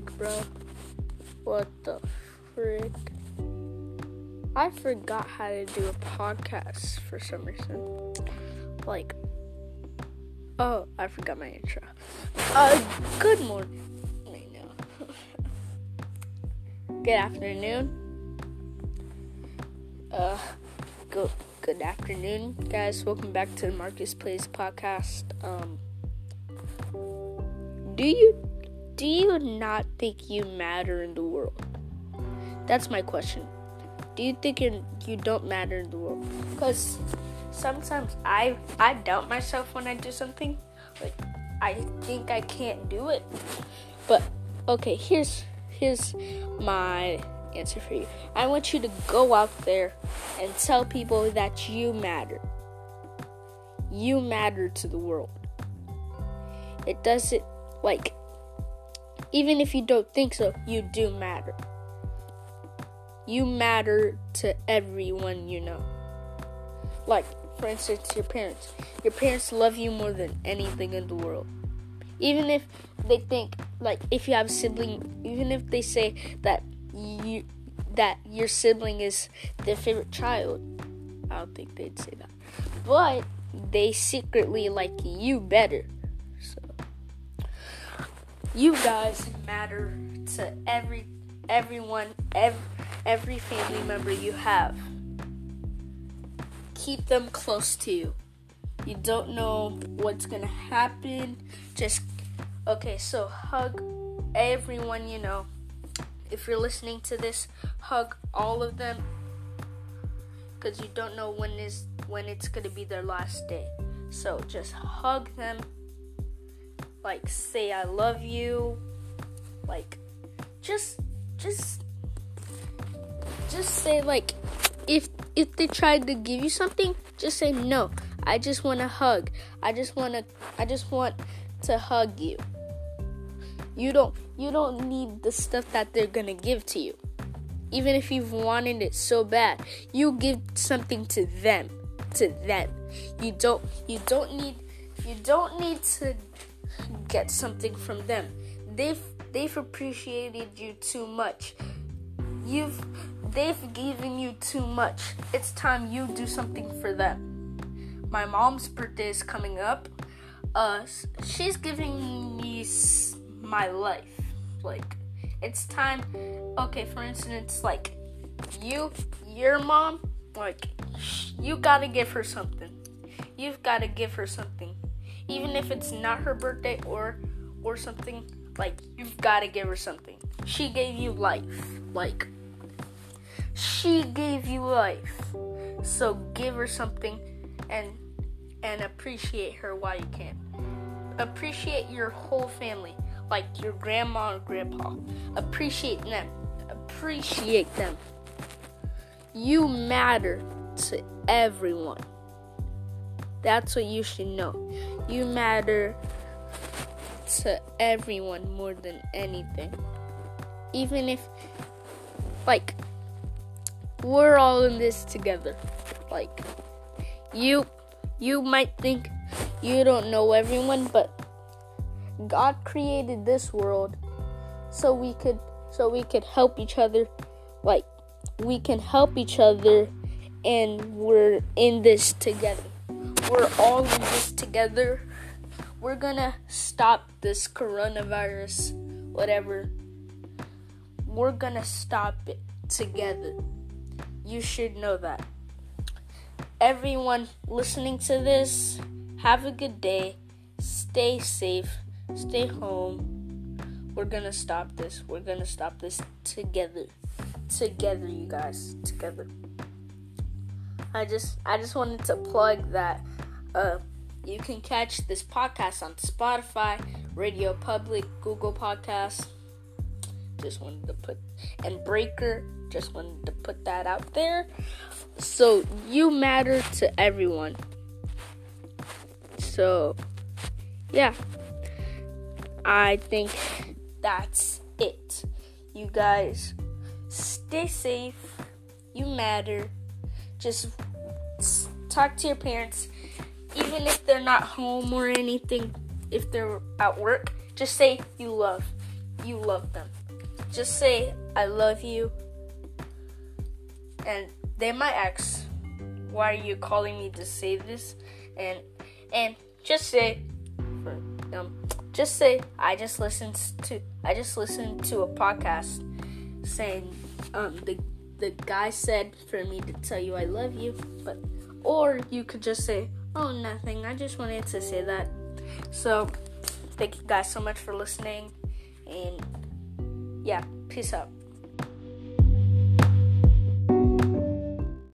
bro? What the frick? I forgot how to do a podcast for some reason. Like, oh, I forgot my intro. Uh, good morning. Good afternoon. Uh, good good afternoon, guys. Welcome back to the Marcus Plays podcast. Um, do you do you not think you matter in the world? That's my question. Do you think you're, you don't matter in the world? Because sometimes I I doubt myself when I do something. Like I think I can't do it. But okay, here's here's my answer for you. I want you to go out there and tell people that you matter. You matter to the world. It doesn't, like, even if you don't think so, you do matter. You matter to everyone you know. Like, for instance, your parents. Your parents love you more than anything in the world. Even if they think, like, if you have a sibling, even if they say that you that your sibling is their favorite child. I don't think they'd say that. But they secretly like you better. You guys matter to every everyone every, every family member you have. Keep them close to you. You don't know what's going to happen. Just okay, so hug everyone you know if you're listening to this, hug all of them because you don't know when is when it's going to be their last day. So just hug them. Like say I love you. Like just just just say like if if they tried to give you something, just say no. I just want to hug. I just want to I just want to hug you. You don't you don't need the stuff that they're gonna give to you. Even if you've wanted it so bad, you give something to them. To them. You don't you don't need you don't need to get something from them. They've they've appreciated you too much. You've they've given you too much. It's time you do something for them. My mom's birthday is coming up. Uh she's giving me my life. Like, it's time. Okay, for instance, like, you, your mom, like, you gotta give her something. You've gotta give her something. Even if it's not her birthday or or something, like you've gotta give her something. She gave you life. Like she gave you life. So give her something and and appreciate her while you can. Appreciate your whole family like your grandma and grandpa. Appreciate them. Appreciate them. You matter to everyone. That's what you should know. You matter to everyone more than anything. Even if, like, we're all in this together. Like, you, you might think you don't know everyone, but God created this world so we could so we could help each other like we can help each other and we're in this together. We're all in this together. We're gonna stop this coronavirus, whatever. We're gonna stop it together. You should know that. Everyone listening to this, have a good day. Stay safe. Stay home. We're gonna stop this. We're gonna stop this together. Together, you guys. Together. I just I just wanted to plug that uh you can catch this podcast on Spotify, Radio Public, Google Podcasts. Just wanted to put and Breaker. Just wanted to put that out there. So you matter to everyone. So yeah. I think that's it. You guys stay safe. You matter. Just talk to your parents, even if they're not home or anything. If they're at work, just say you love. you love them. Just say I love you, and they might ask, "Why are you calling me to say this?" and and just say, um, just say I just listened to I just listened to a podcast saying um the the guy said for me to tell you I love you, but or you could just say, "Oh, nothing. I just wanted to say that." So, thank you guys so much for listening and yeah, peace out.